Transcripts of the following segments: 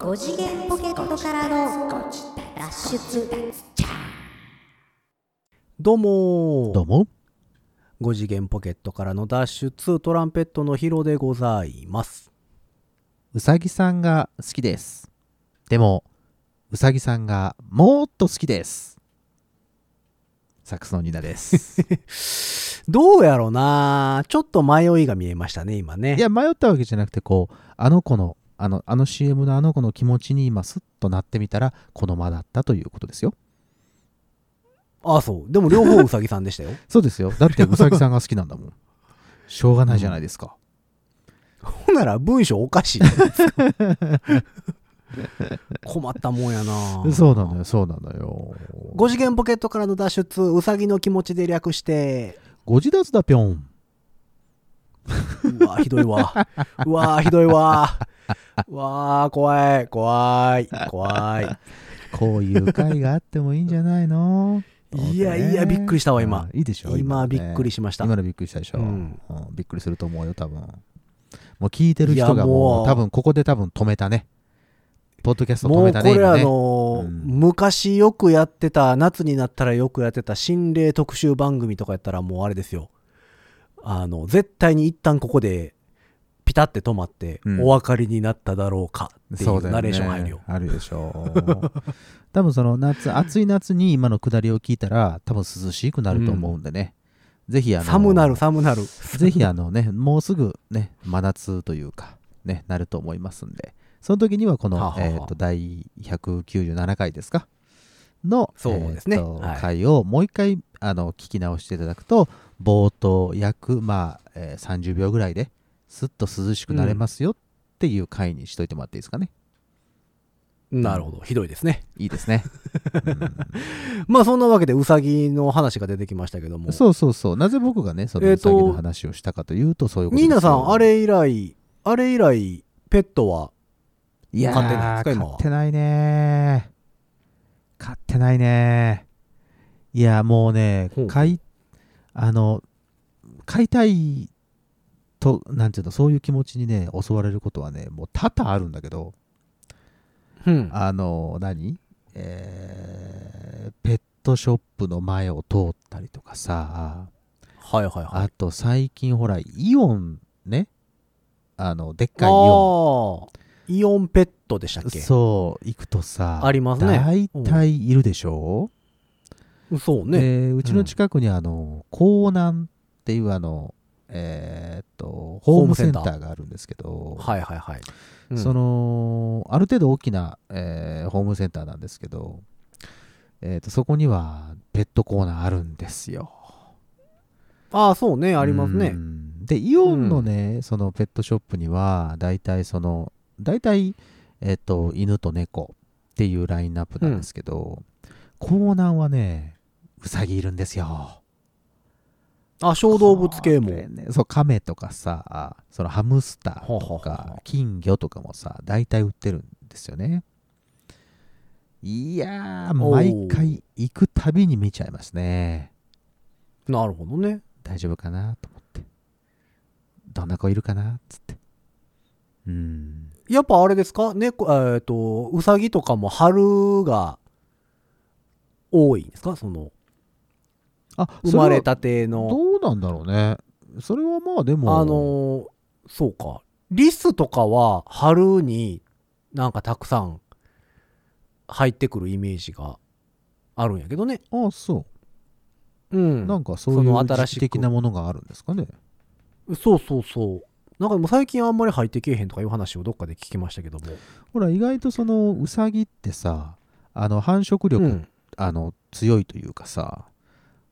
5次元ポケットからの脱出どうもどうも。5次元ポケットからの脱出トランペットのヒロでございますうさぎさんが好きです。でも、うさぎさんがもっと好きです。サックスのニナです。どうやろなちょっと迷いが見えましたね今ねいや、迷ったわけじゃなくて、こう、あの子の、あの、あの CM のあの子の気持ちに今、スッとなってみたら、この間だったということですよ。ああそうでも両方ウサギさんでしたよ そうですよ。だって、うさぎさんが好きなんだもん。しょうがないじゃないですか。ほんなら文章おかしい 困ったもんやなそうなのよ、そうなのよ。5次元ポケットからの脱出ウサギの気持ちで略してご自立だぴょん。うわひどいわうわひどいわう わ怖い。怖い。怖い。こういう会があってもいいんじゃないの？いやいやびっくりしたわ今。うんいいでしょ今びねっくりしました。今のびっくりしたでしょ、ううんんびっくりすると思うよ多分。もう聞いてる人がもうもう。多分ここで多分止めたね。ポッドキャスト止もうめたねこれあの、うん。昔よくやってた夏になったらよくやってた心霊特集番組とかやったらもうあれですよ。あの絶対に一旦ここでピタって止まって、うん。お分かりになっただろうかっていそうナレーション入るよ。あるでしょう。多分その夏暑い夏に今の下りを聞いたら多分涼しくなると思うんでね、ぜひあの寒なる寒なる。ぜひあのね、もうすぐね、真夏というか、ね、なると思いますんで、その時にはこの、はあはあえーと第197回ですか？の、そうですね。えー回をもう一回あの聞き直していただくと、冒頭約、まあえー30秒ぐらいですっと涼しくなれますよっていう回にしといてもらっていいですかね。なるほど。ひどいですね。いいですね。まあそんなわけでウサギの話が出てきましたけども。そうそうそう。なぜ僕がね、そのうさぎの話をしたかというと、そういうことニーナさんあれ以来あれ以来ペットはいやー飼ってないんですか今は？飼ってないね飼ってないねいやもうね飼いあの飼いたいとなんていうのそういう気持ちにね襲われることはねもう多々あるんだけどうん。あの何？えーペットショップの前を通ったりとかさはいはいはい。あと最近ほらイオンね。あのでっかいイオン。イオンペットでしたっけ？そう行くとさありますね。大体いるでしょ、そうね。でうちの近くにあの港南っていうあのえーっとホームセンター。があるんですけど、はいはいはい。うん。そのある程度大きな、えーホームセンターなんですけど、えーっとそこにはペットコーナーあるんですよ。ああ、そうね、ありますうね。ん。でイオンのね、そのペットショップには大体その大体えっ、と犬と猫っていうラインナップなんですけど、コーナーはねウサギいるんですよあ、小動物系も。ねそうカメとかさそのハムスターとかう金魚とかもさ大体売ってるんですよね。いやー毎回行くたびに見ちゃいますね。なるほどね。大丈夫かなと思って。どんな子いるかなっつって。うん。やっぱあれですか？猫、えっと、ウサギとかも春が多いんですか？その、あ生まれたたての。どうなんだろうねそれはまあでもあのーそうか。リスとかは春になんかたくさん入ってくるイメージがあるんやけどね。あそうう、ん。なんかそういそうの時的なものがあるんですかねそうそうそう。なんかでも最近あんまり入ってけえへんとかいう話をどっかで聞きましたけども。ほら意外とそのウサギってさあの繁殖力、うん。あの強いというかさ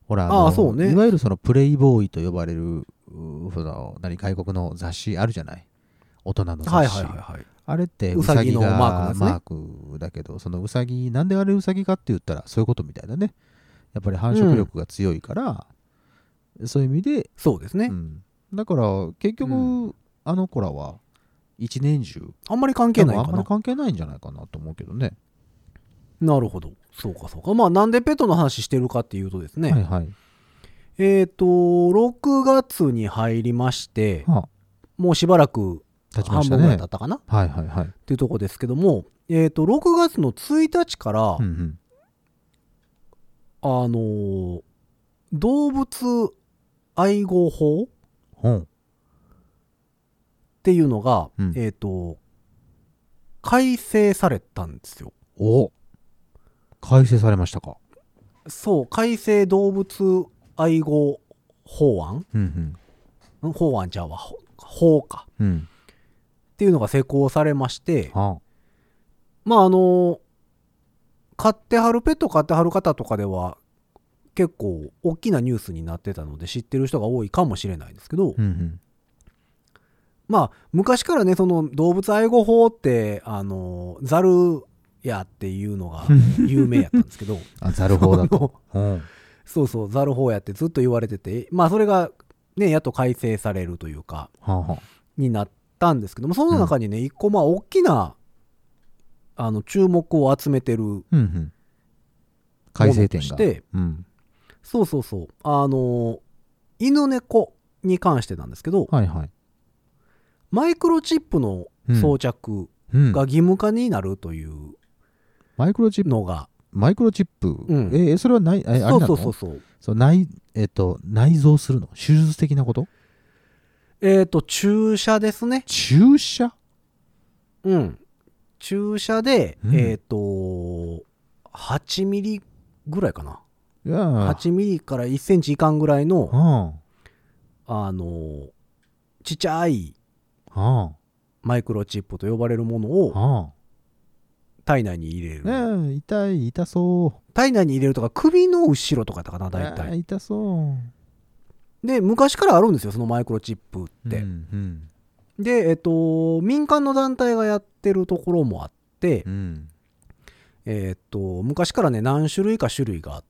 ほらあそうね。いわゆるそのプレイボーイと呼ばれるうその何外国の雑誌あるじゃない？大人の雑誌、はいはいはいはい。あれってウサギのマークマークだけどそのウサギなんであれウサギかって言ったらそういうことみたいだね。やっぱり繁殖力が強いから、そういう意味で、そうですね。うん。だから結局、うあの子らは一年中あんまり関係ない多分あんまりかな。関係ないんじゃないかなと思うけどねなるほど。そうかそうか。まあなんでペットの話してるかっていうとですね。はいはいえっ、と、6月に入りまして、はもうしばらく半分ぐらい経。ったかな？っはいはいはい。ていうとこですけども、えっ、と、6月の1日から、うんうん。あのー動物愛護法？っほん。ていうのが、うんえっ、と、改正されたんですよ。お改正されましたか？そう、改正動物愛護法案？うんん法案ちゃうわ、ほ法か。うん。うん。っていうのが施行されまして、はまああの、飼ってはるペット飼ってはる方とかでは結構大きなニュースになってたので知ってる人が多いかもしれないですけど、うんうん。まあ昔からねその動物愛護法ってあのザルやっていうのが 有名やったんですけどあ、ザル法だと。うん。そうそうザル法やってずっと言われててまあそれがねやっと改正されるというかはあはあ。になったんですけどもその中にね一個まあ大きなあの注目を集めてるうんうん。改正点が。してうん。そうそうそうあの犬猫に関してなんですけどはいはい。マイクロチップの装着うんが義務化になるというマイクロチップ、のが、マイクロチップ。ん。え、えそれはない、えあれなそうのそうそうそう。そう内、えっと、内蔵するの？手術的なこと？えっ、と注射ですね。注射？うん。注射で、うん。えっ、と8ミリぐらいかな。いやー。8ミリから1センチいかんぐらいのはあのちっちゃいマイクロチップと呼ばれるものあ。をは体内に入れる、あ。ねえ、痛い、痛そう。体内に入れるとか首の後ろとかやったかな大あー体痛そう。で昔からあるんですよそのマイクロチップって、うんでえっ、と民間の団体がやってるところもあって、うん。うんえっ、と昔からね何種類か種類が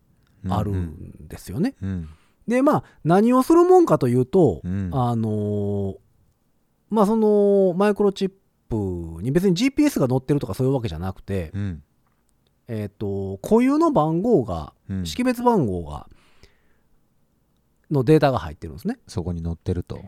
あるうんんですよね、うん。でまあ何をするもんかというと、うん。あのーまあそのマイクロチップに別に GPS が載ってるとかそういうわけじゃなくて、うん。えっ、と固有の番号がうん識別番号がのデータが入ってるんですねそこに乗ってると。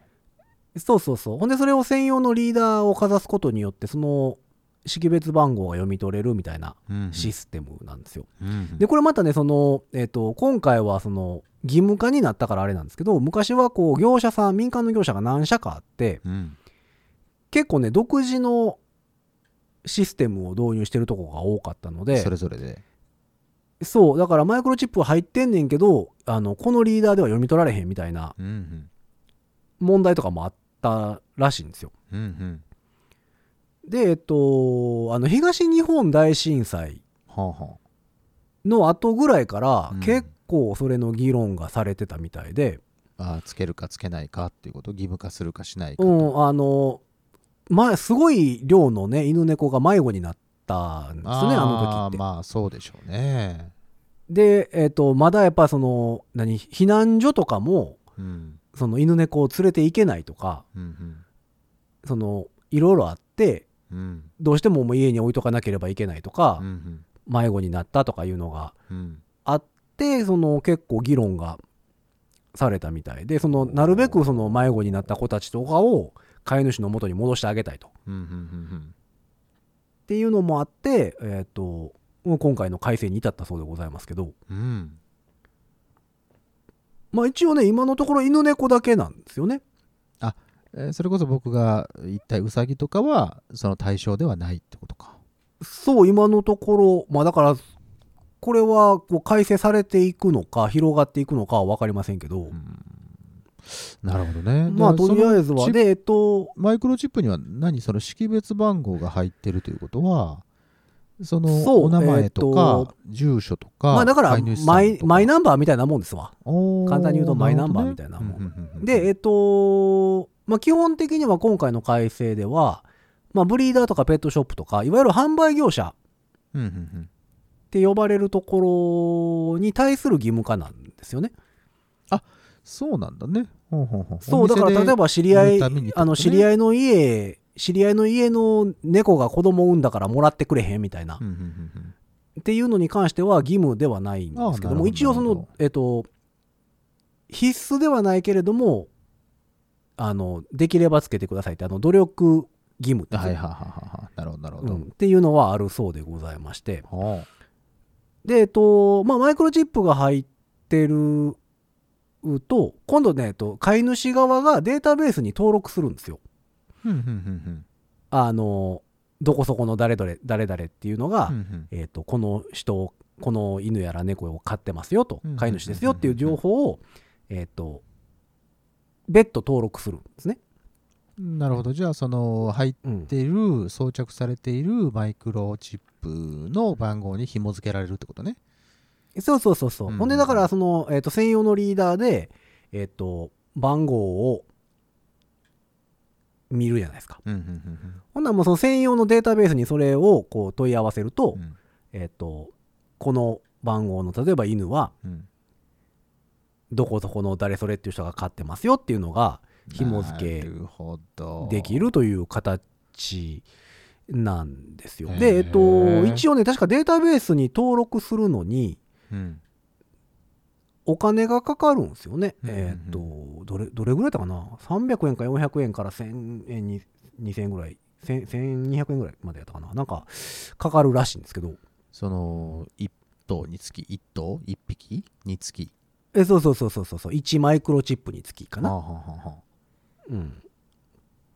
そうそうそうほんでそれを専用のリーダーをかざすことによってその識別番号が読み取れるみたいなうんシステムなんですよ、うんでこれまたねその、えっと今回はその義務化になったからあれなんですけど昔はこう業者さん民間の業者が何社かあってうん。結構ね独自のシステムを導入してるとこが多かったのでそれぞれで。そうだからマイクロチップは入ってんねんけどあのこのリーダーでは読み取られへんみたいなうんうん。問題とかもあったらしいんですようんうん。でえっとあの東日本大震災。の後ぐらいからうん結構それの議論がされてたみたいで、ああつけるかつけないかっていうこと義務化するかしないかうと、ん、あの、まあ、すごい量のね、犬猫が迷子になったんですよね、あの時って。まあそうでしょうね。で、えっ、と、まだやっぱその、何、避難所とかも、うん。その犬猫を連れて行けないとか、うんその、いろいろあって、うん。うんどうしてももう家に置いとかなければいけないとか、うんうん。迷子になったとかいうのがうん。あって、その結構議論がされたみたいで、その、なるべくその迷子になった子たちとかを飼い主の元に戻してあげたいと。うんうんうんっていうのもあって、えっ、と、今回の改正に至ったそうでございますけど、うん。うんまあ一応ね、今のところ犬猫だけなんですよね。えーそれこそ僕が一体ウサギとかはその対象ではないってことか。そう、今のところ、まあだから、これはこう改正されていくのか、広がっていくのかは分かりませんけど、なるほどね。まあとりあえずは、で、えっと、マイクロチップには何その識別番号が入ってるということはそのお名前とか、え住所とかまあだからマイ、マイナンバーみたいなもんですわ。簡単に言うとマイナンバーみたいなもん。で、えっと、まあ基本的には今回の改正では、まあブリーダーとかペットショップとか、いわゆる販売業者って呼ばれるところに対する義務化なんですよね。そうなんだね。ほうほうほうそう、だから例えば知り合い、ね。あの、知り合いの家、知り合いの家の猫が子供を産んだからもらってくれへんみたいな、うんうんうんっていうのに関しては義務ではないんですけども、一応そのえっと、必須ではないけれども、あの、できればつけてくださいって、あの、努力義務ってはいはいはいはなるほどなるほど、うん。っていうのはあるそうでございまして。はでえっとまあマイクロチップが入ってると今度ね、えっと、飼い主側がデータベースに登録するんですよ。あのどこそこの誰々誰々っていうのが、うんうん。えっとこの人をこの犬やら猫を飼ってますよとうん飼い主ですよっていう情報をえっと別途登録するんですね、なるほど。じゃあその入っうん、ている装着されているマイクロチップの番号に紐付けられるってことねそうそうそうそう、うん。ほんでだからその、えっと専用のリーダーでえっと番号を見るじゃないですか。うんうんうんほんならもうその専用のデータベースにそれをこう問い合わせると、うん。うんえっとこの番号の例えば犬はうん。どこそこの誰それっていう人が飼ってますよっていうのが紐付けできるという形なんですよ。で、えっと、一応ね、確かデータベースに登録するのに、うんお金がかかるんですよね。うんうんうんえっと、どれ、どれぐらいだったかな ?300 円か400円から1000円に、2000円ぐらい、1000 1200円ぐらいまでやったかななんか、かかるらしいんですけど。その1頭につき1頭？1匹？につき？え、そうそうそうそうそうそう、1マイクロチップにつきかな。はあはうん。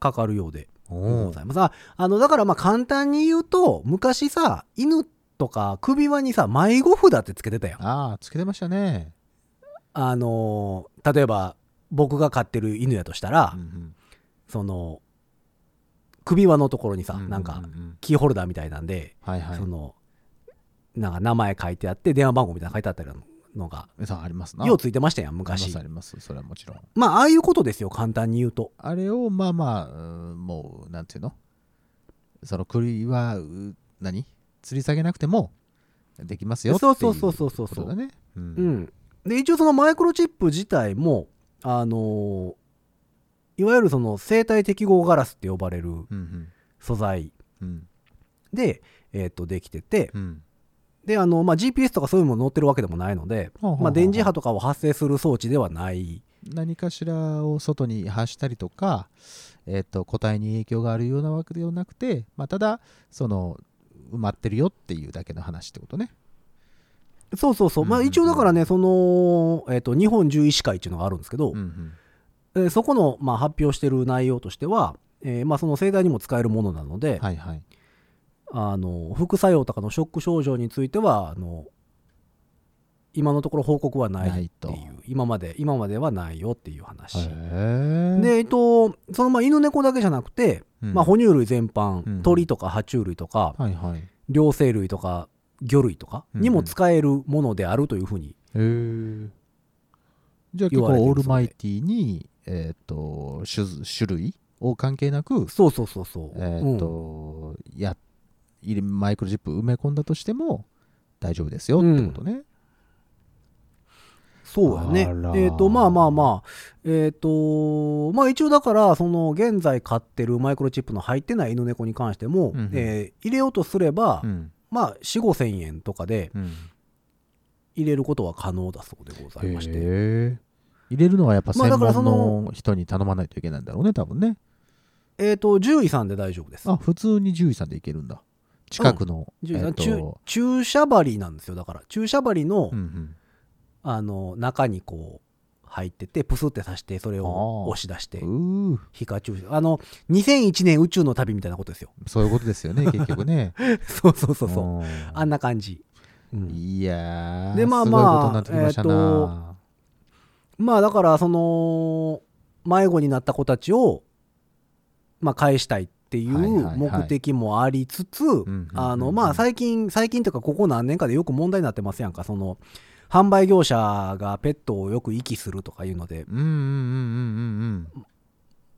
かかるようでございます。ああの、だからまあ簡単に言うと、昔さ、犬とか首輪にさ、迷子札ってつけてたよ。ああつけてましたね。あのー例えば僕が飼ってる犬やとしたら、うんうん。その首輪のところにさ、うううなんかキーホルダーみたいなんで、はいはい。そのなんか名前書いてあって電話番号みたいなの書いてあったりのがそうありますな。ようついてましたやんあり昔ますあります。それはもちろん。まあああいうことですよ簡単に言うと。あれをまあまあうんもうなんていうの？その栗はう何？吊り下げなくてもできますよっていそうそうそうそうそうことだね。ううん。んで一応そのマイクロチップ自体もあのーいわゆるその生体適合ガラスって呼ばれるうんうん。素材うん。で、えー、とできててうん。であの、まあ、GPS とかそういうもの載ってるわけでもないので、ほうほうほうまあ、電磁波とかを発生する装置ではない。何かしらを外に発したりとか、えっと個体に影響があるようなわけではなくて、まあ、ただその埋まってるよっていうだけの話ってことね。そうそうそう、まあ、一応だからねその、えー、と日本獣医師会っていうのがあるんですけど、うんうん。えーそこの、まあ、発表してる内容としては、えーまあ、その生体にも使えるものなので、はいはい。あの副作用とかのショック症状についてはあの今のところ報告はないってないいうと。今まで今まではないよっていう話、で、えっと、そのまあ犬猫だけじゃなくて、うん。まあ、哺乳類全般、うん。鳥とか爬虫類とか、はいはい。へ両生類とか魚類とかにも使えるものであるというふうに、え。じゃあ結構オールマイティにえっ、と種種類を関係なくそうそうそうそう、えっ、うん。と、やマイクロチップ埋め込んだとしても大丈夫ですよってことね、そうやね。えっ、とまあまあまあ。えっ、とまあ一応だからその現在飼ってるマイクロチップの入ってない犬猫に関しても、うんうん。えー入れようとすれば、うん。まあ4 5千円とかでうん。入れることは可能だそうでございまして、入れるのはやっぱ専門の人に頼まないといけないんだろうね多分ね。えっ、と獣医さんで大丈夫です。あ普通に獣医さんで行けるんだ。近くの、獣医さん、えっと。注注射針なんですよだから。注射針の,、うんうんあの中にこう入っててプスって刺してそれを押し出して皮下注射あの2001年宇宙の旅みたいなことですよ。そういうことですよね結局ね。そうそうそうそう。うん。あんな感じ、うん。いやーでまあまあことになってきまあだからその迷子になった子たちをまあ返したいっていうはい目的もありつつ、あのうんまあ最近最近というかここ何年かでよく問題になってますやんか。その販売業者がペットをよく遺棄するとかいうので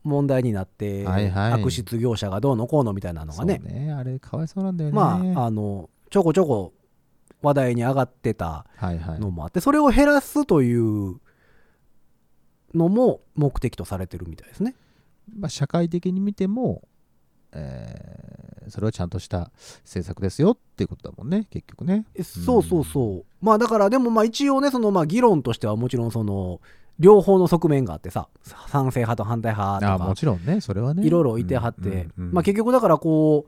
問題になって、はいはい。悪質業者がどうのこうのみたいなのそうがねね。あれかわいそうなんだよね。まああのちょこちょこ話題に上がってたはいはい。のもあって、それを減らすというのも目的とされてるみたいですね。まあ、社会的に見ても、えーそれはちゃんとした政策ですよっていうことだもんね結局ね。えそうそうそう。まあだからでもまあ一応ねそのまあ議論としてはもちろんその両方の側面があってさ賛成派と反対派とかあもちろんねそれはね。いろいろいてはって、うんうんうんまあ、結局だからこ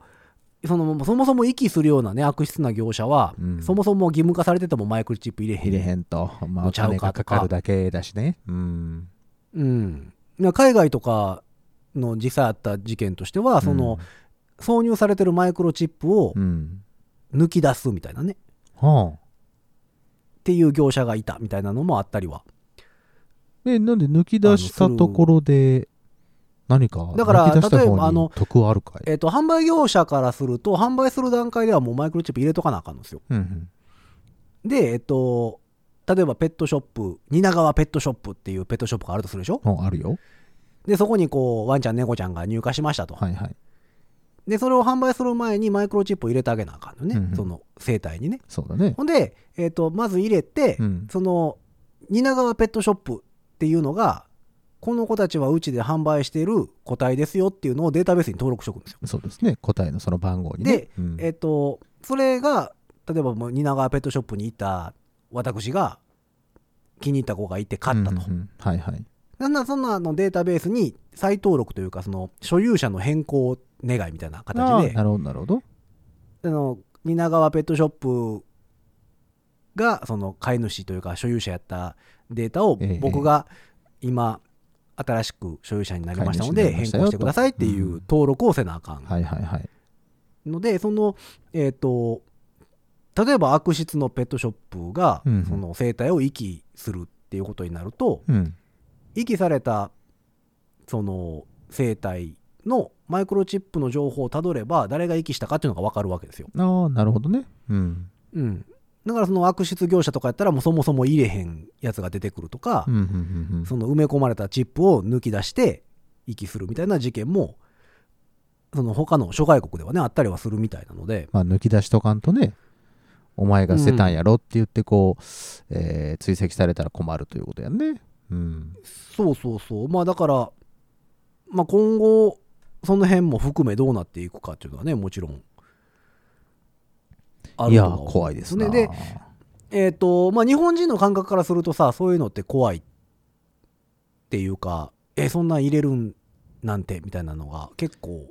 うそのそもそも遺棄するようなね悪質な業者は、うん。そもそも義務化されててもマイクロチップ入れへん。入れへんと、まあ、お金がかとかるだけだしね。うん。うん、な海外とかの実際あった事件としてはその、挿入されてるマイクロチップをうん。抜き出すみたいなね、はあ。っていう業者がいたみたいなのもあったりは。えなんで抜き出したところで何かだから例えばあの得はあるかい？えっ、と販売業者からすると販売する段階ではもうマイクロチップ入れとかなあかんのですよ。うんうん。でえっ、と例えばペットショップ蜷川ペットショップっていうペットショップがあるとするでしょ？ああるよでそこにこうワンちゃん猫ちゃんが入荷しましたと、はいはい。でそれを販売する前にマイクロチップを入れてあげなあかんのね、うんうん。その生態にね。そうだね。ほんで、えっとまず入れて、うん。その蜷川ペットショップっていうのがこの子たちはうちで販売している個体ですよっていうのをデータベースに登録しておくんですよ。そうですね。答えのその番号にね。で、うん。えっとそれが例えば蜷川ペットショップに行った私が気に入った子がいて買ったと。うんうんうん。はいはいなんならそんなのデータベースに再登録というかその所有者の変更願いみたいなあ形であなるほどなるほど。あの蜷川ペットショップがその飼い主というか所有者やったデータをええ僕が今新しく所有者になりましたので変更してくださいっていとううん登録をせなあかん。はいはいはい。のでそのえっ、と例えば悪質のペットショップがその生態を遺棄するっていうことになるとうん遺棄されたその生態のマイクロチップの情報をたどれば誰が遺棄したかっていうのが分かるわけですよ。ああなるほどね。うん。うん、だからその悪質業者とかやったらもうそもそも入れへんやつが出てくるとかう、んうんうんうん。その埋め込まれたチップを抜き出して遺棄するみたいな事件もその他の諸外国ではねあったりはするみたいなので。まあ抜き出しとかんとねお前が捨てたんやろって言ってこう、えー追跡されたら困るということやんねうん。そうそうそう。まあだから、まあ、今後その辺も含めどうなっていくかっていうのはねもちろん。あいやるとは思うん怖いですねでえっ、とまあ日本人の感覚からするとさそういうのって怖いっていうかえそんなん入れるんなんてみたいなのが結構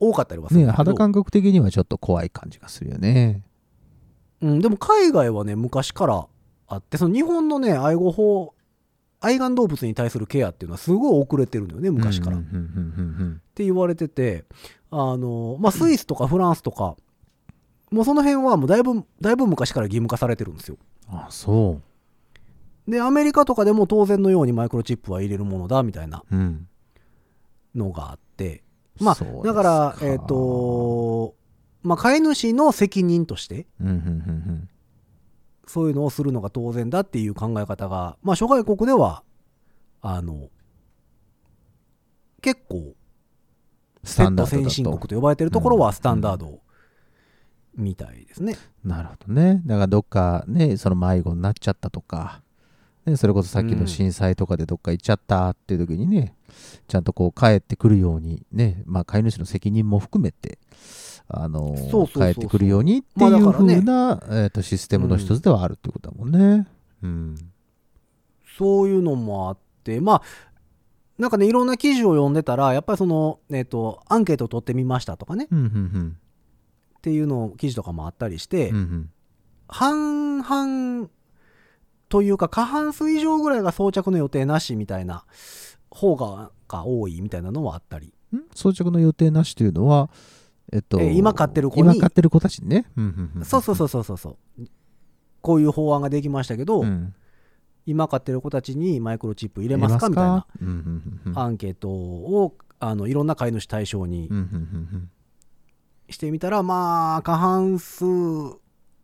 多かったりはするんね肌感覚的にはちょっと怖い感じがするよね。うん、でも海外はね昔からあってその日本のね愛護法愛玩動物に対するケアっていうのはすごい遅れてるのよね昔から、っうんうんうんうんて言われててあのまあスイスとかフランスとか、もうその辺はもうだいぶだいぶ昔から義務化されてるんですよ。うんあそでアメリカとかでも当然のようにマイクロチップは入れるものだみたいなううん。のがあって。まあそうですだからえっ、とまあ飼い主の責任としてうんうんうんそういうのをするのが当然だっていう考え方がまあ諸外国ではあの結構スタンダードだ先進国とと呼ばれてるところはスタンダードみたいですね。なるほどね。だからどっかねその迷子になっちゃったとか、ね、それこそさっきの震災とかでどっか行っちゃったっていう時にね、ちゃんとこう帰ってくるようにねまあ飼い主の責任も含めてあのそうそうそうそう帰ってくるようにってまあいうだからね風な、えー、とシステムの一つではあるってことだもんね。うん。そういうのもあってまあなんかねいろんな記事を読んでたらやっぱりその、えっとアンケートを取ってみましたとかねうんうんっていうの記事とかもあったりして、うん。うんうん半々というか過半数以上ぐらいが装着の予定なしみたいな方がが多いみたいなのはあったりん？装着の予定なしというのは、えっと、えー今飼ってる子に。今飼ってる子たちにね。うんうんうん。そうそうそうそうそうそう。こういう法案ができましたけど、うん。今飼ってる子たちにマイクロチップ入れますか？みたいな。うんうんうん。うんアンケートをあのいろんな飼い主対象にうんうんうんしてみたら、まあ過半数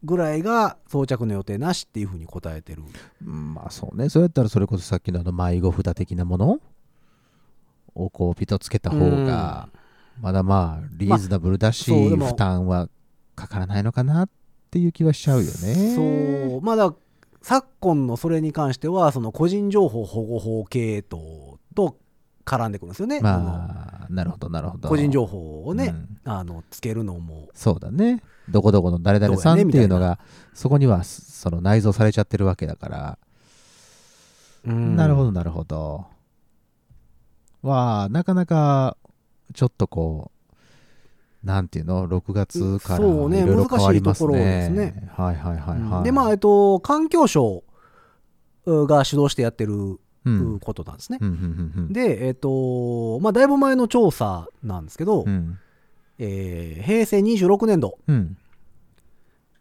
ぐらいが装着の予定なしっていうふうに答えてる。うんまあそうね。そうやったらそれこそさっきのあの迷子札的なものをこうピトつけた方が、まだまあリーズナブルだし、まあ負担はかからないのかなっていう気はしちゃうよね。そう。まだ昨今のそれに関してはその個人情報保護法系統と絡んでくるんですよね、まあ、なるほどなるほど。個人情報をね、うん。あのつけるのも。そうだね。どこどこの誰々さんっていうのが、そこにはその内蔵されちゃってるわけだから、うん。なるほどなるほど。わあなかなかちょっとこうなんていうの？6月からいそうねろいろ変わります難しいところでねすね。はいはいはいはい。でまあえっと環境省うが主導してやってるうん。うことなんですね、でえっとまあだいぶ前の調査なんですけど、うん。えー平成26年度うん。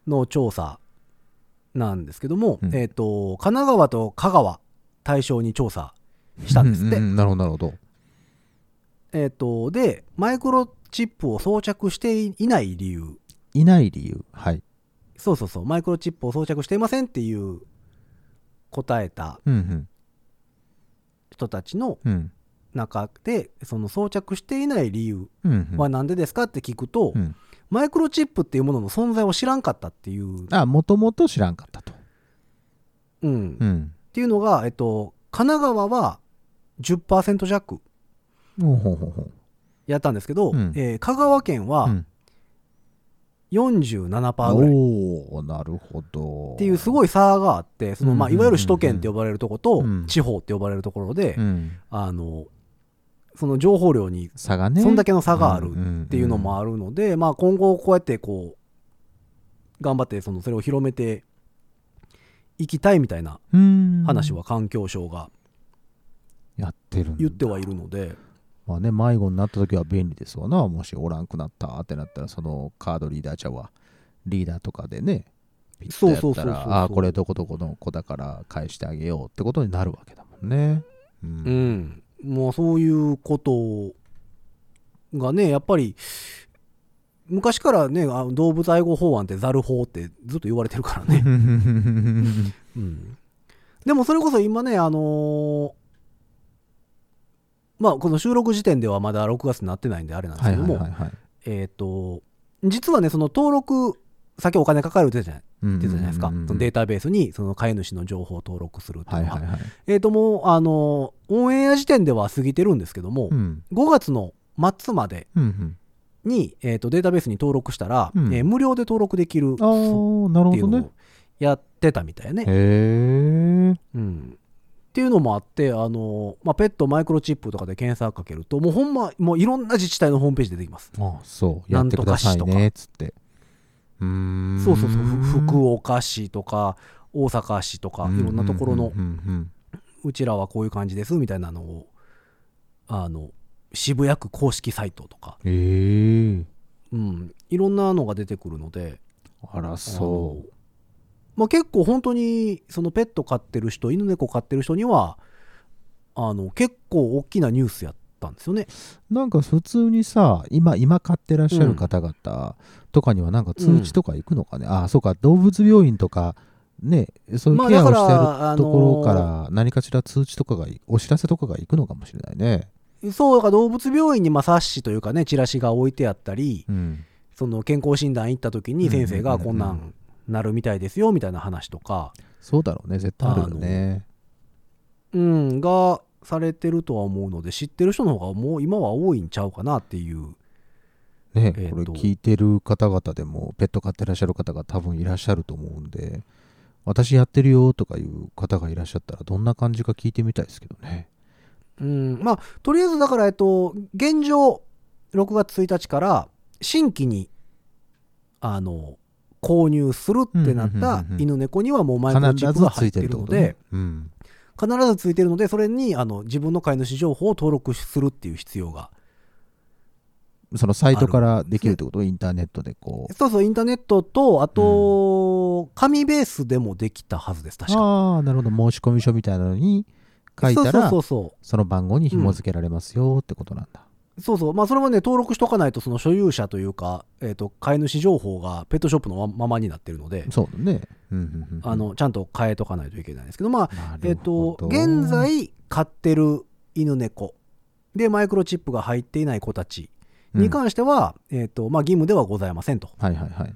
の調査なんですけども、うん。えっと神奈川と香川対象に調査したんですって、うううなるほどなるほどえっとでマイクロチップを装着していない理由。いない理由はい。そうそうそう。マイクロチップを装着していませんっていう答えた人たちのうん。中でその装着していない理由は何でですかって聞くと、うん。マイクロチップっていうものの存在を知らんかったっていう、あもともと知らんかったと。うん。っうん。ていうのが、えっと、神奈川は10%弱やったんですけど、うん。えー香川県はうん。47%ぐらい。っおおなるほど。ていうすごい差があってその、まあ、いわゆる首都圏って呼ばれるとことうん。地方って呼ばれるところで、うん。あのその情報量に差がね。そんだけの差があるっっていうのもあるので、まあ、今後こうやってこう頑張ってそのそれを広めていきたいみたいな話は環境省がやってるんだ。言ってはいるので、まあね迷子になった時は便利ですわな。もしおらんくなったってなったらそのカードリーダーちゃうわリーダーとかでねピッとやったそうそうそうそうそう。らああこれどこどこの子だから返してあげようってことになるわけだもんね。ううん。うそういうことがねやっぱり昔からねあ動物愛護法案ってザル法ってずっと言われてるからね、うん、でもそれこそ今ねあのーまあこの収録時点ではまだ6月になってないんであれなんですはいけども、はいはいはいえっ、と実はねその登録先お金かかるって言ってたじゃないうんうんうんうんそのデータベースにその飼い主の情報を登録するっていうのは、はいはいはい。えっ、ともうあのオンエア時点では過ぎてるんですけども、うん。5月の末までうんうん。に、えー、とデータベースに登録したら、うん。えー無料で登録できるっていうのをやってたみたいね。へえうん、っていうのもあって、あのまあ、ペットマイクロチップとかで検索かけるともうほんまもういろんな自治体のホームページ出てきます。あそう。やってくださいねっつって。うーん。そうそうそう。ふ福岡市とか大阪市とかいろんなところのうんうんうちらはこういう感じですみたいなのをあの渋谷区公式サイトとか、え。うん、いろんなのが出てくるので。あらあそのまあ、結構本当にそのペット飼ってる人犬猫飼ってる人にはあの結構大きなニュースやったんですよね。うなんか普通にさ今今買ってらっしゃる方々とかにはなんか通知とか行くのかね、ああそうか。動物病院とかねそういうケアをしてるところかあら何かしら通知とかがお知らせとかが行くのかもしれないね。そうだから動物病院にまあ冊子というかねチラシが置いてあったりうん。その健康診断行った時に先生がうんうんうんうんこんなんなるみたいですよみたいな話とか、そうだろうね絶対あるよね。うん、がされてるとは思うので知ってる人の方がもう今は多いんちゃうかなっていう。ね、えーと。これ聞いてる方々でもペット飼ってらっしゃる方が多分いらっしゃると思うんで私やってるよとかいう方がいらっしゃったらどんな感じか聞いてみたいですけどね。うん、まあとりあえずだからえっと現状6月1日から新規にあの購入するってなった犬猫にはもうマイクロチップが入ってるのでうん、必ずついてるのでそれにあの自分の飼い主情報を登録するっていう必要が。そのサイトからできるってこと？インターネットでこう。そうそうインターネットとあと、紙ベースでもできたはずです確か。ああなるほど。申込書みたいなのに書いたらその番号に紐付けられますよってことなんだ、そうそう。まあそれはね登録しとかないとその所有者というか、えー、と飼い主情報がペットショップのまままになってるので、そうだね、うんうんうん。うんあのちゃんと変えとかないといけないんですけどまあなえっ、と現在飼ってる犬猫。でマイクロチップが入っていない子たちに関しては、えっ、とまあ義務ではございませんと。はいはいはい。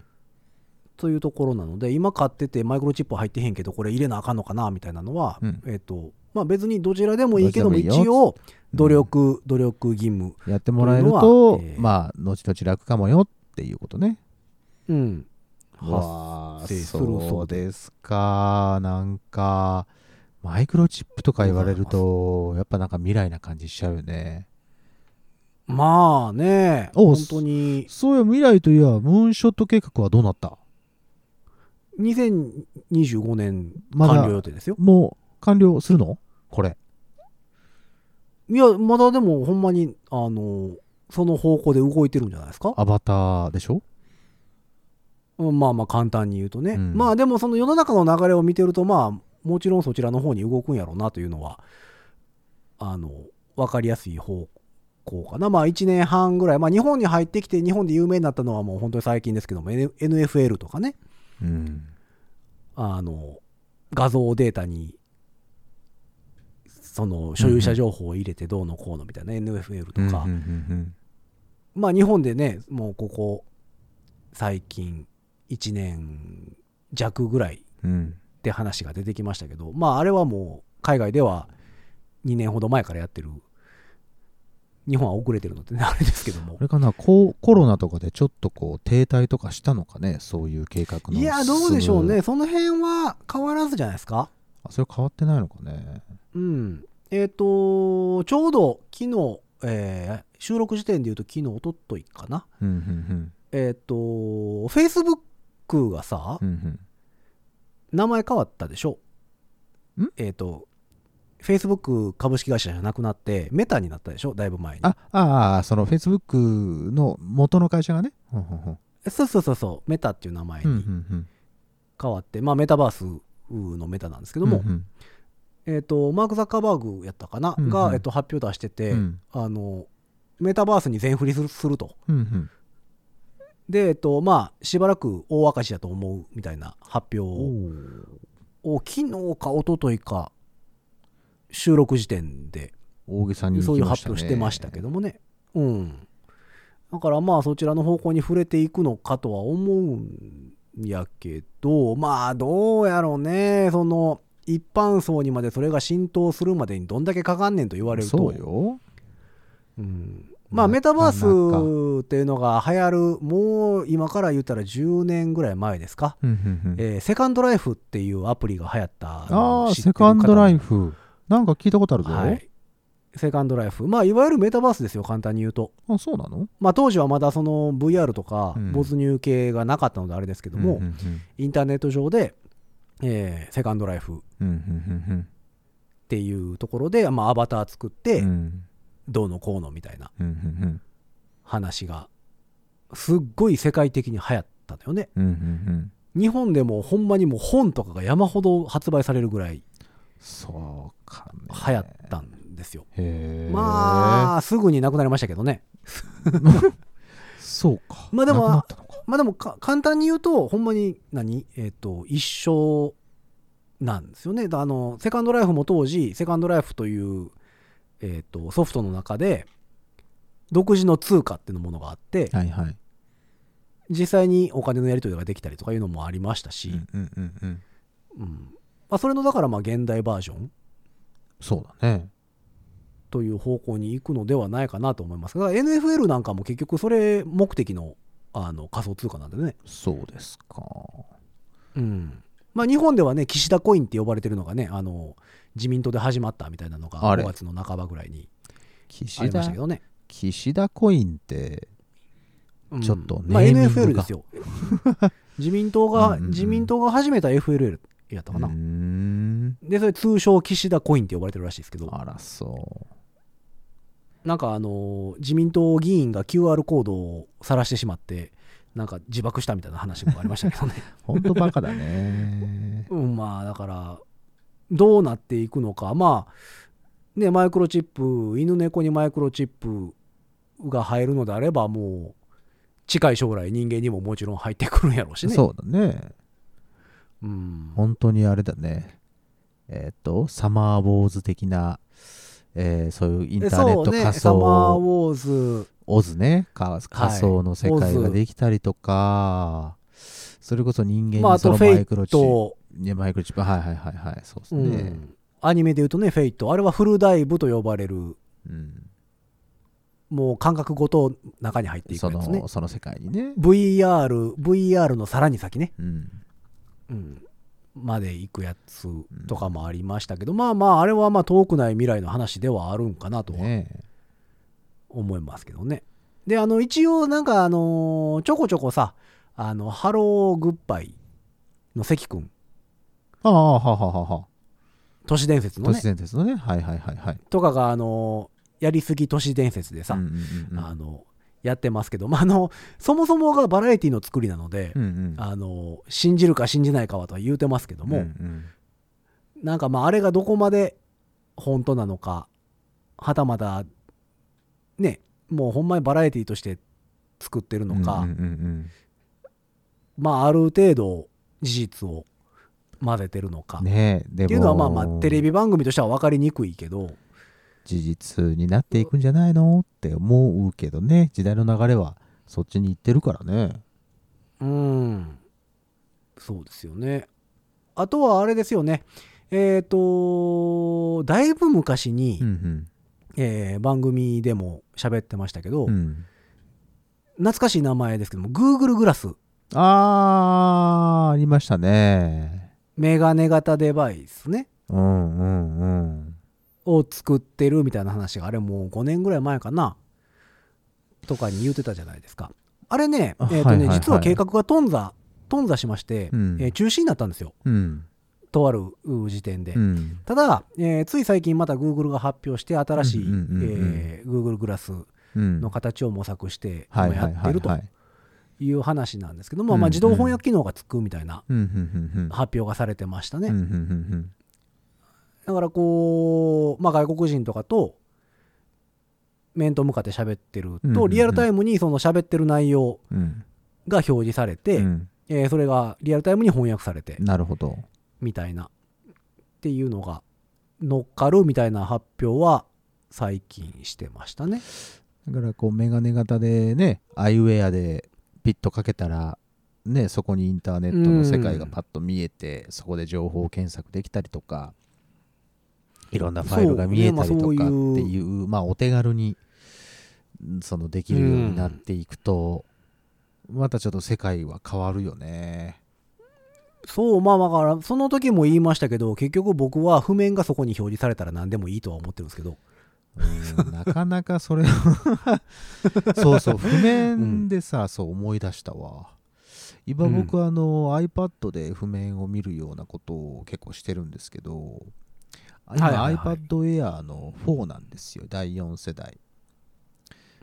というところなので今飼っててマイクロチップ入ってへんけどこれ入れなあかんのかなみたいなのは、うん。えっ、とまあ別にどちらでもいいけども一応努力、努力義務やってもらえるとえーまあ後々楽かもよっていうことね。うん。わあそうですか。なんかマイクロチップとか言われると、やっぱなんか未来な感じしちゃうよね。まあね、お本当に、そういう未来といえば、ムーンショット計画はどうなった？2025年完了予定ですよ。もう完了するの？これ。いや、まだでもほんまに、あの、その方向で動いてるんじゃないですか？アバターでしょ？うんまあまあ簡単に言うとね。うんまあでもその世の中の流れを見てると、まあ、もちろんそちらの方に動くんやろうなというのは、あの、わかりやすい方向かな。まあ1年半ぐらい、まあ日本に入ってきて日本で有名になったのはもう本当に最近ですけども、NFL とかね、うん。あの、画像データに、その所有者情報を入れてどうのこうのみたいな NFL とか、まあ日本でね、もうここ最近1年弱ぐらいって話が出てきましたけど、まああれはもう海外では2年ほど前からやってる、日本は遅れてるのでね、あれですけどもあ。れかなココロナとかでちょっとこう停滞とかしたのかねそういう計画のいや、どうでしょうね。その辺は変わらずじゃないですか？あそれ変わってないのかねうん。えっ、と、ちょうど昨日、えー収録時点で言うと昨日、おとといかな。うんうんえっ、と、Facebook がさ、うんうん。うん名前変わったでしょ。ん？えっ、と、Facebook 株式会社じゃなくなって、メタになったでしょだいぶ前に。あああそのフェイスブックの元の会社がね。ほんほんほんそうそうそうそう、メタっていう名前うんうにん。変わって、まあメタバースのメタなんですけうんども、うんうんえっ、と、マーク・ザッカーバーグやったかな、うんうんが、えっと発表出してて、うんあの、メタバースに全振りするすると。うんうんで、えっと、まあ、しばらく大赤字だと思うみたいな発表おを、昨日か一昨日か、収録時点で、大げさにそういう発表してましたけどもね。うん。だからまあ、そちらの方向に触れていくのかとは思うんやけど、まあ、どうやろうね。その、一般層にまでそれが浸透するまでにどんだけかかんねんと言われると。そうようんまあ、なメタバースっていうのが流行る、もう今から言ったら10年ぐらい前ですか。えーセカンドライフっていうアプリが流行ったああセカンドライ方フなんか聞いたことあるぞ、もはい。セカンドライフ。まあ、いわゆるメタバースですよ、簡単に言うと。あそうなの？まあ、当時はまだその VR とかうん没入系がなかったのであれですけども、インターネット上で、えーセカンドライフ。っていうところで、まあ、アバター作って、どうのこうのみたいな。話が、すっごい世界的に流行ったのよね。うんうんうん。日本でもほんまにもう本とかが山ほど発売されるぐらいそうかね。流行ったんですよ。まあ、すぐになくなりましたけどね。そうか。まあでもまあでもか簡単に言うと、ほんまに何、えっ、と、一緒なんですよね。だあの、セカンドライフも当時、セカンドライフという、えっ、と、ソフトの中で、独自の通貨っていうものがあって、はいはい。実際にお金のやり取りができたりとかいうのもありましたし、うんうんうんうん。うん。まあ、それのだからまあ現代バージョンそうだね。という方向に行くのではないかなと思います。が NFL なんかも結局それ目的のあの仮想通貨なんでね、そうですか。うん。まあ、日本ではね岸田コインって呼ばれてるのがねあの自民党で始まったみたいなのがあれ。5月の半ばぐらいにあ岸りまし田たけどね、岸田コインってうん。ちょっとまあ、ネーミング NFL がですよ。自民党がうんうんうん。自民党が始めた FLL やったかな、でそれ通称岸田コインって呼ばれてるらしいですけど。あらそなんかあの自民党議員が QR コードを晒してしまってなんか自爆したみたいな話もありましたけどね。うほんとバカだね。うんまあだからどうなっていくのか。まあねマイクロチップ犬猫にマイクロチップが入るのであればもう近い将来人間にももちろん入ってくるんやろうしね。そうだね。うん。本当にあれだね。えっ、とサマーウォーズ的な、えーそういうインターネットそうねマーウ想ォーズ。オズねか仮想の世界ができたりとか、それこそ人間にそのマイクロチットプ、ね、マイクロチップはいはいはいはいそうですうね、ん。アニメで言うとねフェイト。あれはフルダイブと呼ばれるうん。もう感覚ごと中に入っていくそやつね。のその世界にね、VR VR のさらに先ね、うん、うん、まで行くやつとかもありましたけど、まあまああれはまあ遠くない未来の話ではあるんかなとは思いますけどね。で、あの、一応なんかあのちょこちょこさ、あの、ハローグッバイの関くん、ああはははは都市伝説の都ね、市伝説のね。はいはいはいはい。とかがあのやりすぎ都市伝説でさ、うんうんうんうん。あの、やってますけど、まあ、あの、そもそもがバラエティの作りなので、うんうん。あの、信じるか信じないかはとは言うてますけども、うんうん。なんかまあ、あれがどこまで本当なのか、はたまた、ね、もうほんまにバラエティとして作ってるのか、うんうんうんまあ、ある程度事実を混ぜてるのか、うんねっていうのはまあまあ、テレビ番組としては分かりにくいけど、事実になっていくんじゃないのって思うけどね。時代の流れはそっちに行ってるからね。うん。そうですよね。あとはあれですよね。えっ、と、だいぶ昔に、うんえー番組でも喋ってましたけど、うん。うん懐かしい名前ですけども、Google グラス、あーありましたね。メガネ型デバイスね、うんうんうんを作ってるみたいな話が、あれもう5年ぐらい前かな、とかに言ってたじゃないですか。あれね、えーとねあはいはいはい。実は計画が頓挫、頓挫しまして、うん。えー中止になったんですよ。うん。とあるう時点で。うん。ただ、えーつい最近また Google が発表して新しい、うんうんうんうんえー Google グラスうんの形を模索して今やってるとはいう話なんですけども、うんまあ、自動翻訳機能がつくみたいな発表がされてましたね、だからこう、まあ、外国人とかと面と向かって喋ってると、うんうんうん。リアルタイムにその喋ってる内容うん。が表示されて、うん。えーそれがリアルタイムに翻訳されてなるほど。みたいなっていうのが乗っかるみたいな発表は最近してましたね。だからこうメガネ型でねアイウェアでピッとかけたらねそこにインターネットの世界がパッと見えて、そこで情報検索できたりとかいろんなファイルが見えたりとかってそうねまあお手軽にんそのできるようになっていくと、またちょっと世界は変わるよね。そう、まあだから、その時も言いましたけど、結局僕は譜面がそこに表示されたら何でもいいとは思ってるんですけど、うんなかなかそれ そうそう譜面でさ、そう思い出したわ。今僕、あの iPad で譜面を見るようなことを結構してるんですけど今、はいはいはい。iPad Air の4なんですよ。第4世代。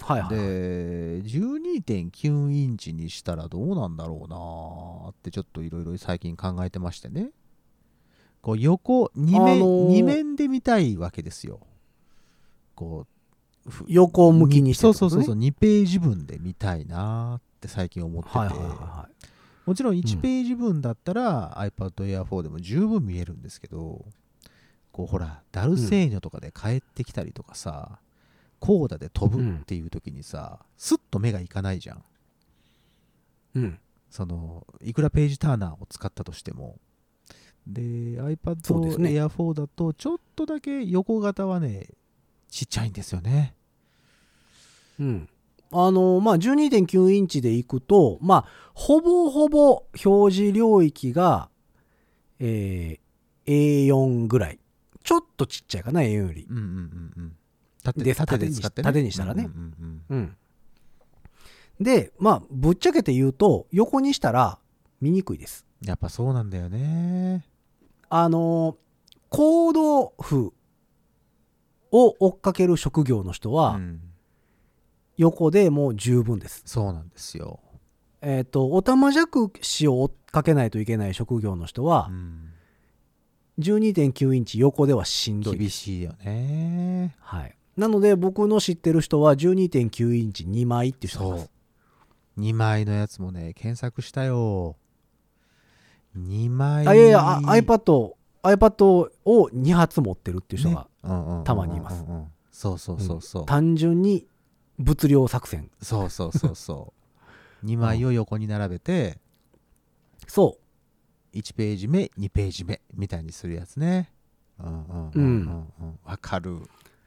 はいはいはい。で12.9インチにしたらどうなんだろうなーってちょっといろいろ最近考えてましてね。こう横2面,、あのー二面で見たいわけですよ。こうふ横向きにしてそうそうそうそう2ページ分で見たいなーって最近思ってて、はいはいはいはい。もちろん1ページ分だったら、iPad Air 4でも十分見えるんですけどこうほらダルセーニョとかで帰ってきたりとかさ、コーダで飛ぶっていう時にさ、スッと目がいかないじゃんうん。そのいくらページターナーを使ったとしてもで iPad ですね Air 4だとちょっとだけ横型はねちっちゃいんですよねうん。あの、まあ、12.9インチでいくと、まあ、ほぼほぼ表示領域が、えー A4 ぐらい。ちょっとちっちゃいかな、A4 より。うんうんうんうん縦で縦で使って、ね、縦にしたらねうんうんうんうん。で、まあ、ぶっちゃけて言うと、横にしたら見にくいです。やっぱそうなんだよねあの、コード譜を追っかける職業の人は、うん横でもう十分です。そうなんですよ、えっ、と、おたまじゃくしを追っかけないといけない職業の人はう、ん12.9インチ横ではしんどい。厳しいよね。はい。なので、僕の知ってる人は12.9インチ2枚っていう人がいます。2枚のやつもね検索したよ。2枚。あ、いやいや、あ iPad、iPad を2発持ってるっていう人が、たまにいますうんうんそうそうそうそう、単純に物量作戦。そうそうそうそう。2枚を横に並べて。そう。1ページ目2ページ目みたいにするやつね。うんうんうんうん。うん。わかる。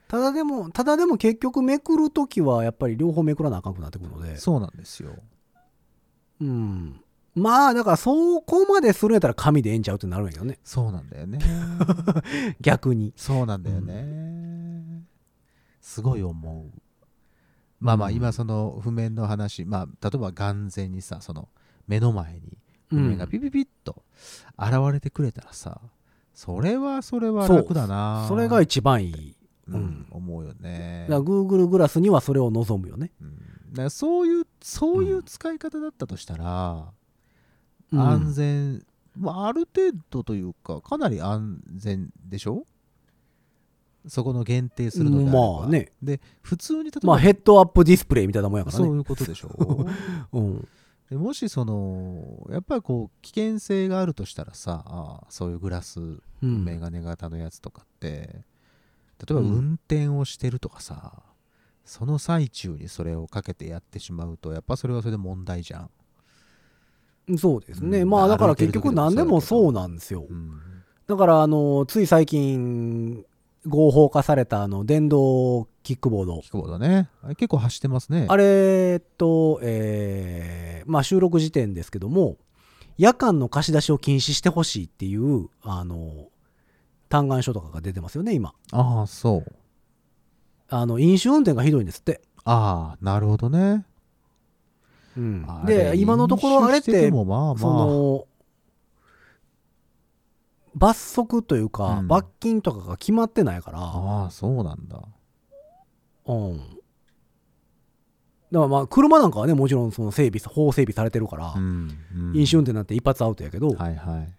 ただでも、ただでも結局めくるときはやっぱり両方めくらなあかんくなってくるので、そうなんですよ。うん。まあだからそこまでするんやったら紙でええんちゃうってなるんやけどね。そうなんだよね。逆に。そうなんだよね、すごい思う。まあまあうん。今その譜面の話まあ例えば眼前にさその目の前に譜面がピピピッと現れてくれたらさそれはそれは楽だな。それが一番いい。うん。うん。思うよね。だから Google グラスにはそれを望むよね、うん。だからそういうそういう使い方だったとしたら、うん。安全、まあ、ある程度というかかなり安全でしょ？そこの限定するのでまあね。で普通に例えば、まあヘッドアップディスプレイみたいなもんやからね。そういうことでしょ？うん。でもしそのやっぱりこう危険性があるとしたらさあそういうグラスうん。メガネ型のやつとかって、例えばうん。運転をしてるとかさ、その最中にそれをかけてやってしまうとやっぱそれはそれで問題じゃん、そうですね、うんまあだから結局何でもそうなんですよ。うん。だからあのつい最近合法化されたあの電動キックボード。キックボードね。あれ結構走ってますね。あれとえーまあ収録時点ですけども夜間の貸し出しを禁止してほしいっていうあの嘆願書とかが出てますよね今。ああそう。あの飲酒運転がひどいんですって、ああなるほどね。あれで今のところあれっ飲酒しててもまあまあ。その罰則というか、うん。罰金とかが決まってないから。ああそうなんだ。うん。だからまあ、車なんかはね、もちろんその整備、法整備されてるから、うん、うん。飲酒運転なんて一発アウトやけど、だかはい。はい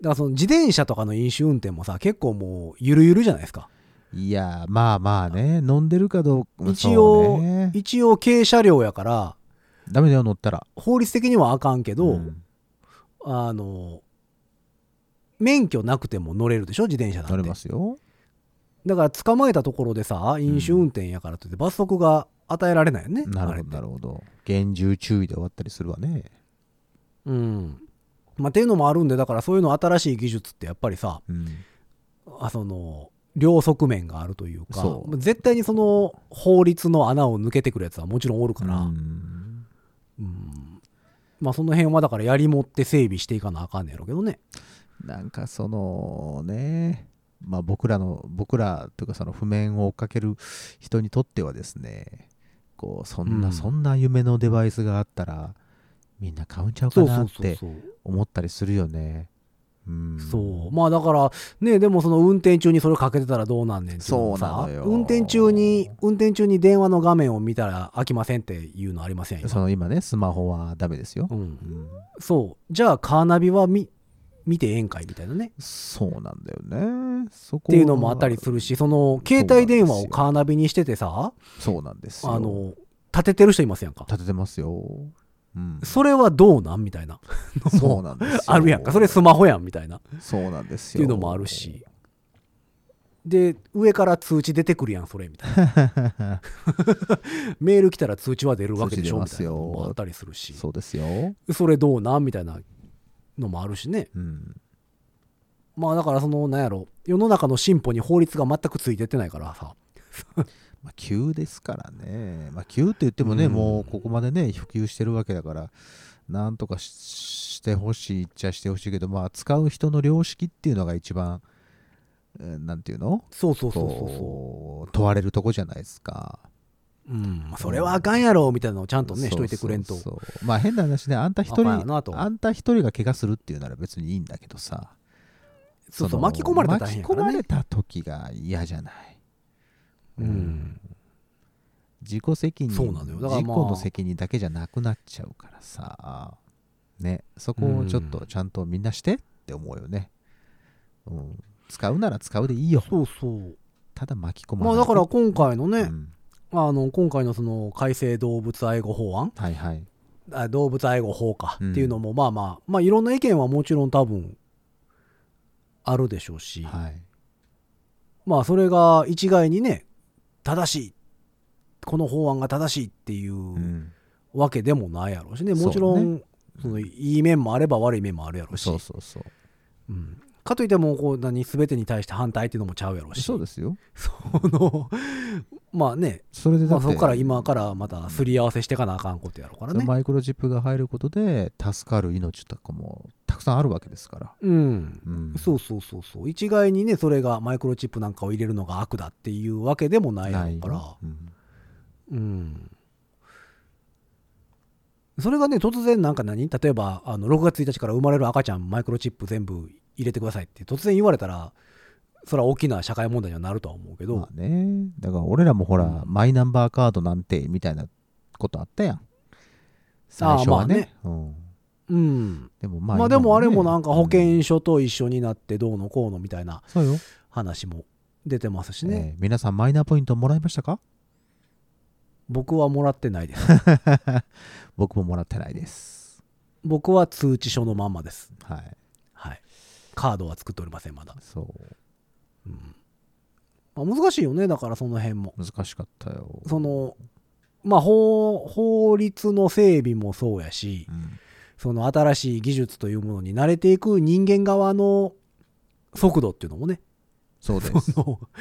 らその自転車とかの飲酒運転もさ、結構もう、ゆるゆるじゃないですか。いやまあまあね。飲んでるかどうか一応そうね。一応、軽車両やから、ダメだよ乗ったら。法律的にはあかんけど、うん。あの、免許なくても乗れるでしょ、自転車なんて。乗れますよ。だから、捕まえたところでさ、飲酒運転やからといって罰則が与えられないよね。なるほどなるほど。厳重注意で終わったりするわね。うん。まあ、っていうのもあるんで、だからそういうの新しい技術ってやっぱりさ、うん。あその両側面があるというか絶対にその法律の穴を抜けてくるやつはもちろんおるから、ううんん。まあその辺はだからやりもって整備していかなあかんねやろうけどねなんかそのねまあ僕らの僕らというかその譜面を追っかける人にとってはですねこうそんな、うん。そんな夢のデバイスがあったらみんな買うんちゃうかそうそうなってそうそう思ったりするよね。うん。そう。まあだからねでもその運転中にそれかけてたらどうなんねんっていうのもさそうなのよ。運転中に運転中に電話の画面を見たら飽きませんっていうのありませんよ。その今ねスマホはダメですよ、うん、うん。そう。じゃあカーナビは見見てええんかいみたいなね。そうなんだよね。そこっていうのもあったりするしその携帯電話をカーナビにしててさそうなんですよ。あの立ててる人いますやんか？立ててますよ、うん、それはどうなんみたいな。そうなんですよ。あるやんか。それスマホやんみたいな。っそうなんですよ。ていうのもあるし。で上から通知出てくるやんそれみたいな。メール来たら通知は出るわけでしょみたいなのもあったりするし。そうですよ、それどうなん？みたいなのもあるしね。うん、まあだからそのなんやろ。世の中の進歩に法律が全くついてってないからさ。まあ、急ですからね、まあ、急って言ってもね、うん。もうここまでね普及してるわけだからなんとかししてほしいっちゃしてほしいけどまあ使う人の良識っていうのが一番えーなんていうの？そうそうそうそうそこう問われるとこじゃないですかううん。それはあかんやろみたいなのをちゃんとねしといてくれんと。まあ変な話ねあんた一人あんた一人が怪我するっていうなら別にいいんだけどさ。そうそうの巻き込まれたね。巻き込まれた時が嫌じゃない？うん。自己責任そうなのよ。だからまあ。自己の責任だけじゃなくなっちゃうからさ。ね。そこをちょっとちゃんとみんなしてって思うよね、うん、使うなら使うでいいよ。そうそう。ただ巻き込まない。まあだから今回のね、うんあの今回のその改正動物愛護法案。はいはい。あ動物愛護法か。うん。っていうのもまあまあまあいろんな意見はもちろん多分あるでしょうし、はい。まあそれが一概にね正しい。この法案が正しいっていううん。わけでもないやろうしね。もちろそんそのいい面もあれば悪い面もあるやろうし。そうそうそう。うんかといってもこう何全てに対して反対っていうのもちゃうやろうし。そうですよ。そのまあね。まあ、それでだって、そこから今からまたすり合わせしていかなあかんことやろうからね。マイクロチップが入ることで助かる命とかもたくさんあるわけですから、うん。うん、そうそうそうそう。一概にねそれがマイクロチップなんかを入れるのが悪だっていうわけでもないだろうから。よ。うん。うん。それがね突然なんか何？例えばあの6月1日から生まれる赤ちゃんマイクロチップ全部入れてくださいって突然言われたらそれは大きな社会問題にはなるとは思うけど、まあね。だから俺らもほら、うん。マイナンバーカードなんてみたいなことあったやん。最初はね,、うん、うん。でもまあまあでもあれもなんか保うん険証と一緒になってどうのこうのみたいな話も出てますしね、えー皆さんマイナポイントもらいましたか？僕はもらってないです。僕ももらってないです。僕は通知書のまんまです。はいはいカードは作っておりませんまだ、そう。まあ、難しいよねだからその辺も。難しかったよ。そのまあ法法律の整備もそうやしうん。その新しい技術というものに慣れていく人間側の速度っていうのもねそうです。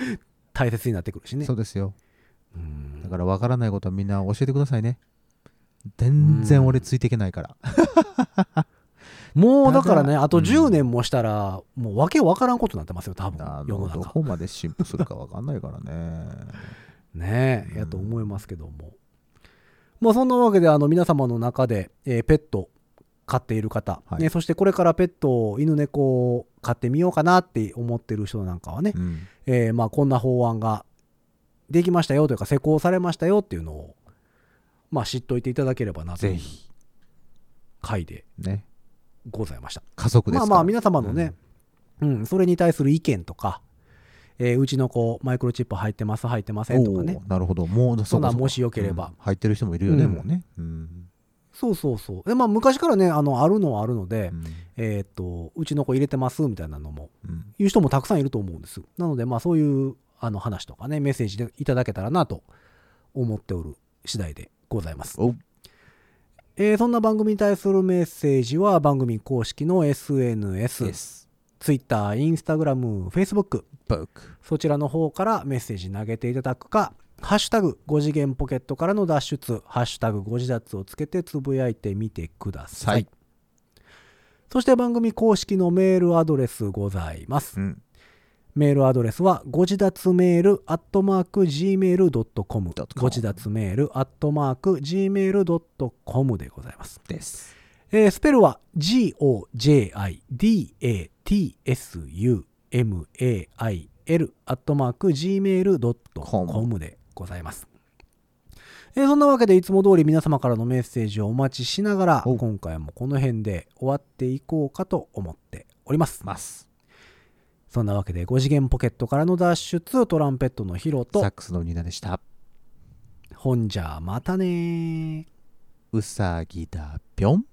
大切になってくるしね。そうですよ。うん。だから分からないことはみんな教えてくださいね。全然俺ついていけないからもうだからねあとうん。10年もしたらもうわけわからんことになってますよ多分あ世の中。のどこまで進歩するか分かんないからね。ねえ、うんやと思いますけども。まあそんなわけであの皆様の中で、えーペット飼っている方、はい。ね、そしてこれからペットを犬猫を飼ってみようかなって思ってる人なんかはね、うん。えーまあこんな法案ができましたよというか施行されましたよっていうのを、まあ知っといていただければなというぜひ。回でねございました。家族ですまあまあ皆様のね、うん、それに対する意見とか、えーうちの子マイクロチップ入ってます入ってませんとかね。なるほど。もうそんなもしよければ。うん。入ってる人もいるよね、うん。もうね、うん。そうそうそう。でまあ昔からね、あの、あるのはあるので、うん。えーっと、うちの子入れてますみたいなのも、うん。言う人もたくさんいると思うんです。なので、まあそういうあの話とかね、メッセージでいただけたらなと思っておる次第でございます。おえーそんな番組に対するメッセージは番組公式の SNS、です Twitter、Instagram、Facebook、僕そちらの方からメッセージ投げていただくか、ハッシュタグ5次元ポケットからの脱出、ハッシュタグ5次脱をつけてつぶやいてみてください。はい。そして番組公式のメールアドレスございます。うんメールアドレスはご自立メールアットマーク Gmail.com ご自立メールアットマーク Gmail.com でございます。ですえースペルは GOJIDATSUMAIL アットマーク Gmail.com でございます。えーそんなわけでいつも通り皆様からのメッセージをお待ちしながらお今回もこの辺で終わっていこうかと思っております。ますそんなわけで5次元ポケットからの脱出トランペットのヒロとサックスのニナでしたほんじゃまたねー。うさぎだぴょん